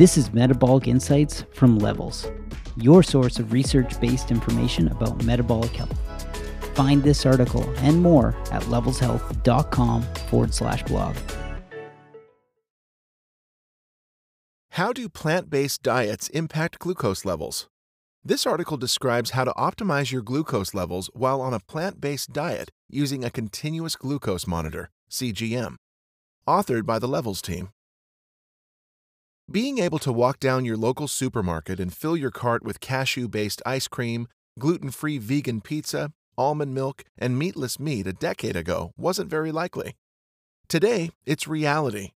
This is Metabolic Insights from Levels, your source of research based information about metabolic health. Find this article and more at levelshealth.com forward slash blog. How do plant based diets impact glucose levels? This article describes how to optimize your glucose levels while on a plant based diet using a continuous glucose monitor, CGM. Authored by the Levels team. Being able to walk down your local supermarket and fill your cart with cashew based ice cream, gluten free vegan pizza, almond milk, and meatless meat a decade ago wasn't very likely. Today, it's reality.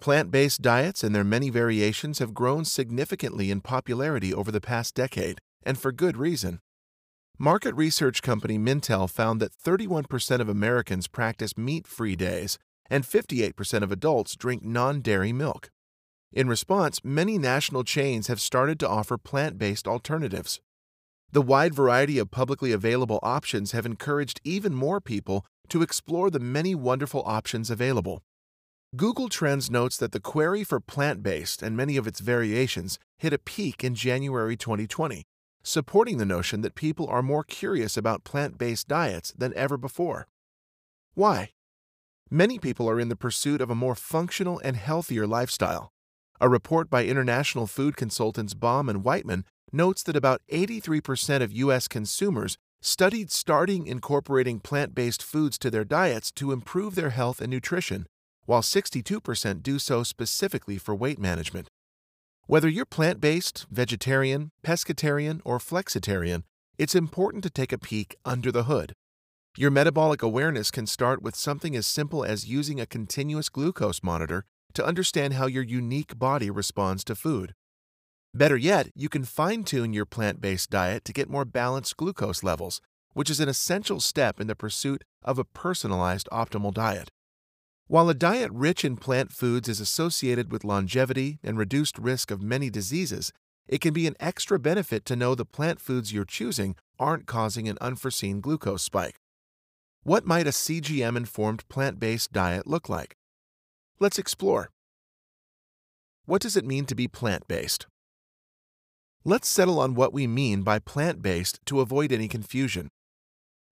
Plant based diets and their many variations have grown significantly in popularity over the past decade, and for good reason. Market research company Mintel found that 31% of Americans practice meat free days, and 58% of adults drink non dairy milk. In response, many national chains have started to offer plant based alternatives. The wide variety of publicly available options have encouraged even more people to explore the many wonderful options available. Google Trends notes that the query for plant based and many of its variations hit a peak in January 2020, supporting the notion that people are more curious about plant based diets than ever before. Why? Many people are in the pursuit of a more functional and healthier lifestyle. A report by international food consultants Baum and Whiteman notes that about 83% of U.S. consumers studied starting incorporating plant based foods to their diets to improve their health and nutrition, while 62% do so specifically for weight management. Whether you're plant based, vegetarian, pescatarian, or flexitarian, it's important to take a peek under the hood. Your metabolic awareness can start with something as simple as using a continuous glucose monitor to understand how your unique body responds to food. Better yet, you can fine tune your plant based diet to get more balanced glucose levels, which is an essential step in the pursuit of a personalized optimal diet. While a diet rich in plant foods is associated with longevity and reduced risk of many diseases, it can be an extra benefit to know the plant foods you're choosing aren't causing an unforeseen glucose spike. What might a CGM informed plant based diet look like? Let's explore. What does it mean to be plant based? Let's settle on what we mean by plant based to avoid any confusion.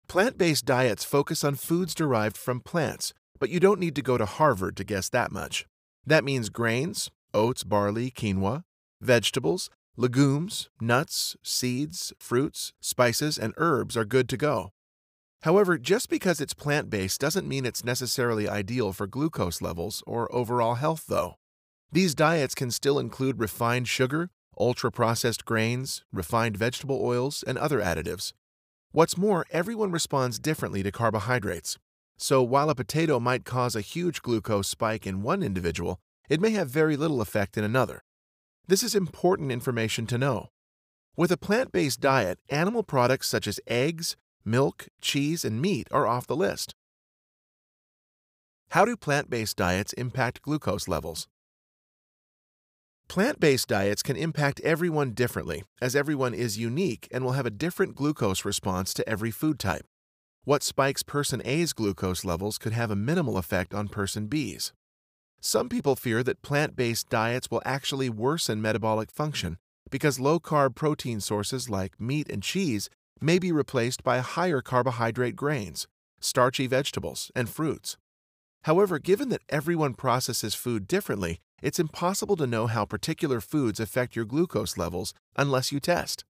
Plant based diets focus on foods derived from plants, but you don't need to go to Harvard to guess that much. That means grains, oats, barley, quinoa, vegetables, legumes, nuts, seeds, fruits, spices, and herbs are good to go. However, just because it's plant based doesn't mean it's necessarily ideal for glucose levels or overall health, though. These diets can still include refined sugar, ultra processed grains, refined vegetable oils, and other additives. What's more, everyone responds differently to carbohydrates. So while a potato might cause a huge glucose spike in one individual, it may have very little effect in another. This is important information to know. With a plant based diet, animal products such as eggs, milk, cheese, and meat are off the list. How do plant based diets impact glucose levels? Plant based diets can impact everyone differently, as everyone is unique and will have a different glucose response to every food type. What spikes person A's glucose levels could have a minimal effect on person B's. Some people fear that plant based diets will actually worsen metabolic function because low carb protein sources like meat and cheese may be replaced by higher carbohydrate grains, starchy vegetables, and fruits. However, given that everyone processes food differently, it's impossible to know how particular foods affect your glucose levels unless you test.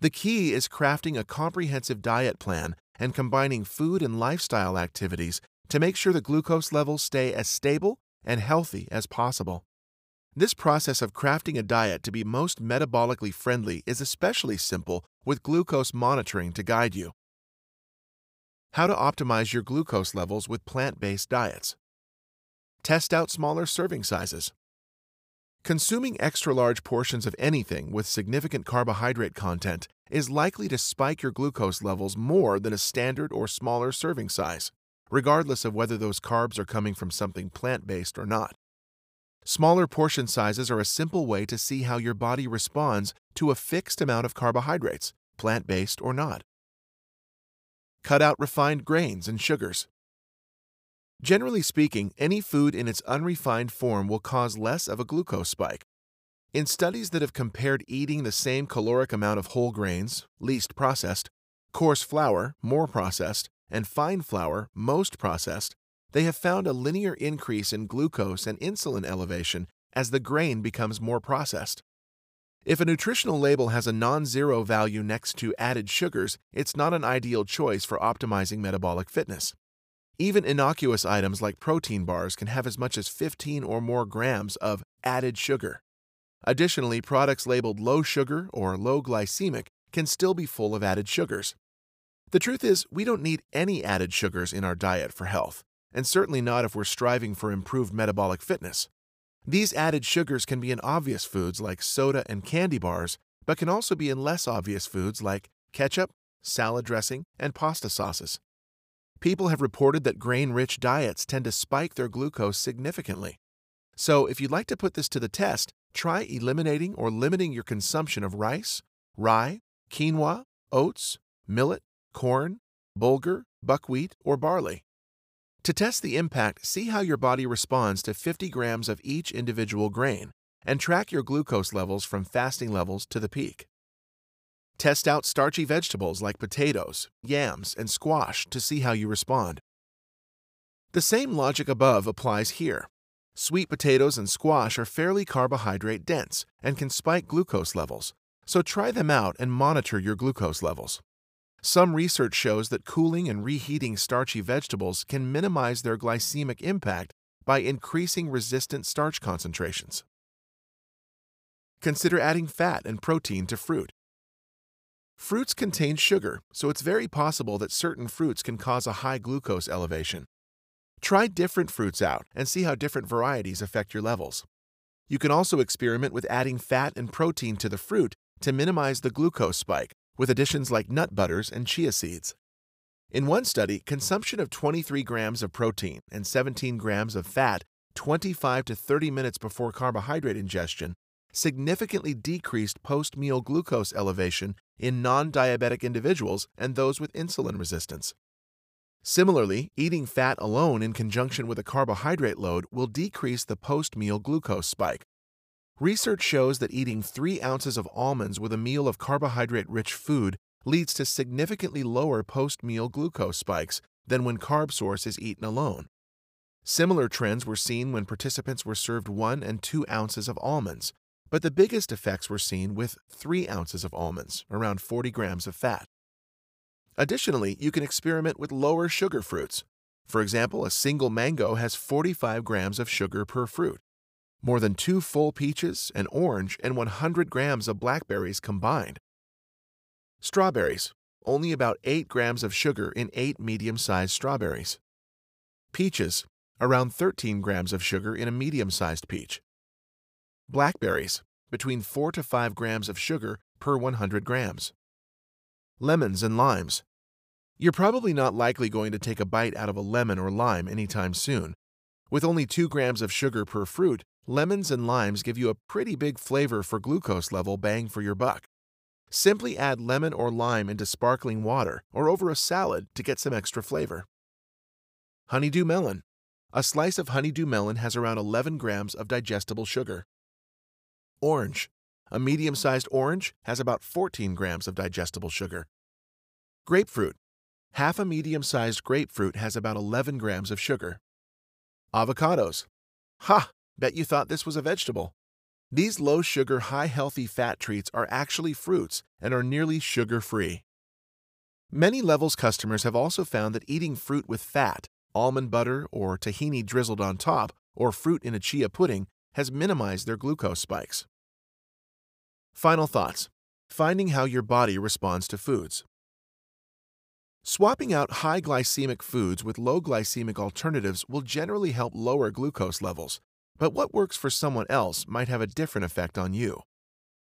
The key is crafting a comprehensive diet plan and combining food and lifestyle activities to make sure the glucose levels stay as stable and healthy as possible. This process of crafting a diet to be most metabolically friendly is especially simple with glucose monitoring to guide you. How to optimize your glucose levels with plant based diets. Test out smaller serving sizes. Consuming extra large portions of anything with significant carbohydrate content is likely to spike your glucose levels more than a standard or smaller serving size, regardless of whether those carbs are coming from something plant based or not. Smaller portion sizes are a simple way to see how your body responds to a fixed amount of carbohydrates, plant based or not. Cut out refined grains and sugars. Generally speaking, any food in its unrefined form will cause less of a glucose spike. In studies that have compared eating the same caloric amount of whole grains, least processed, coarse flour, more processed, and fine flour, most processed, they have found a linear increase in glucose and insulin elevation as the grain becomes more processed. If a nutritional label has a non zero value next to added sugars, it's not an ideal choice for optimizing metabolic fitness. Even innocuous items like protein bars can have as much as 15 or more grams of added sugar. Additionally, products labeled low sugar or low glycemic can still be full of added sugars. The truth is, we don't need any added sugars in our diet for health, and certainly not if we're striving for improved metabolic fitness. These added sugars can be in obvious foods like soda and candy bars, but can also be in less obvious foods like ketchup, salad dressing, and pasta sauces. People have reported that grain rich diets tend to spike their glucose significantly. So, if you'd like to put this to the test, try eliminating or limiting your consumption of rice, rye, quinoa, oats, millet, corn, bulgur, buckwheat, or barley. To test the impact, see how your body responds to 50 grams of each individual grain and track your glucose levels from fasting levels to the peak. Test out starchy vegetables like potatoes, yams, and squash to see how you respond. The same logic above applies here. Sweet potatoes and squash are fairly carbohydrate dense and can spike glucose levels, so try them out and monitor your glucose levels. Some research shows that cooling and reheating starchy vegetables can minimize their glycemic impact by increasing resistant starch concentrations. Consider adding fat and protein to fruit. Fruits contain sugar, so it's very possible that certain fruits can cause a high glucose elevation. Try different fruits out and see how different varieties affect your levels. You can also experiment with adding fat and protein to the fruit to minimize the glucose spike with additions like nut butters and chia seeds. In one study, consumption of 23 grams of protein and 17 grams of fat 25 to 30 minutes before carbohydrate ingestion significantly decreased post meal glucose elevation in non diabetic individuals and those with insulin resistance. Similarly, eating fat alone in conjunction with a carbohydrate load will decrease the post meal glucose spike. Research shows that eating 3 ounces of almonds with a meal of carbohydrate rich food leads to significantly lower post meal glucose spikes than when carb source is eaten alone. Similar trends were seen when participants were served 1 and 2 ounces of almonds, but the biggest effects were seen with 3 ounces of almonds, around 40 grams of fat. Additionally, you can experiment with lower sugar fruits. For example, a single mango has 45 grams of sugar per fruit. More than two full peaches, an orange, and 100 grams of blackberries combined. Strawberries, only about 8 grams of sugar in 8 medium sized strawberries. Peaches, around 13 grams of sugar in a medium sized peach. Blackberries, between 4 to 5 grams of sugar per 100 grams. Lemons and limes, you're probably not likely going to take a bite out of a lemon or lime anytime soon. With only 2 grams of sugar per fruit, lemons and limes give you a pretty big flavor for glucose level bang for your buck. Simply add lemon or lime into sparkling water or over a salad to get some extra flavor. Honeydew melon. A slice of honeydew melon has around 11 grams of digestible sugar. Orange. A medium sized orange has about 14 grams of digestible sugar. Grapefruit. Half a medium sized grapefruit has about 11 grams of sugar. Avocados. Ha! Bet you thought this was a vegetable. These low sugar, high healthy fat treats are actually fruits and are nearly sugar free. Many Levels customers have also found that eating fruit with fat, almond butter, or tahini drizzled on top, or fruit in a chia pudding has minimized their glucose spikes. Final thoughts Finding how your body responds to foods. Swapping out high glycemic foods with low glycemic alternatives will generally help lower glucose levels, but what works for someone else might have a different effect on you.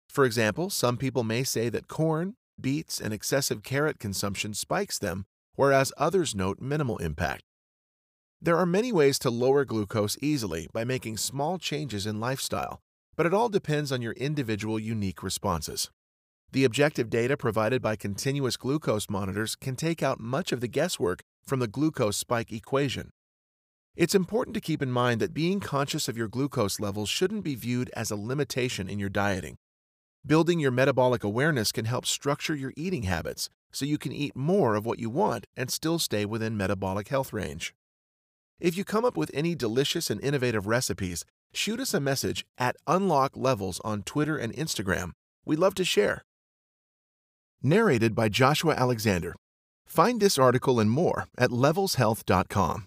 For example, some people may say that corn, beets, and excessive carrot consumption spikes them, whereas others note minimal impact. There are many ways to lower glucose easily by making small changes in lifestyle, but it all depends on your individual unique responses. The objective data provided by continuous glucose monitors can take out much of the guesswork from the glucose spike equation. It's important to keep in mind that being conscious of your glucose levels shouldn't be viewed as a limitation in your dieting. Building your metabolic awareness can help structure your eating habits so you can eat more of what you want and still stay within metabolic health range. If you come up with any delicious and innovative recipes, shoot us a message at Unlock Levels on Twitter and Instagram. We'd love to share. Narrated by Joshua Alexander. Find this article and more at levelshealth.com.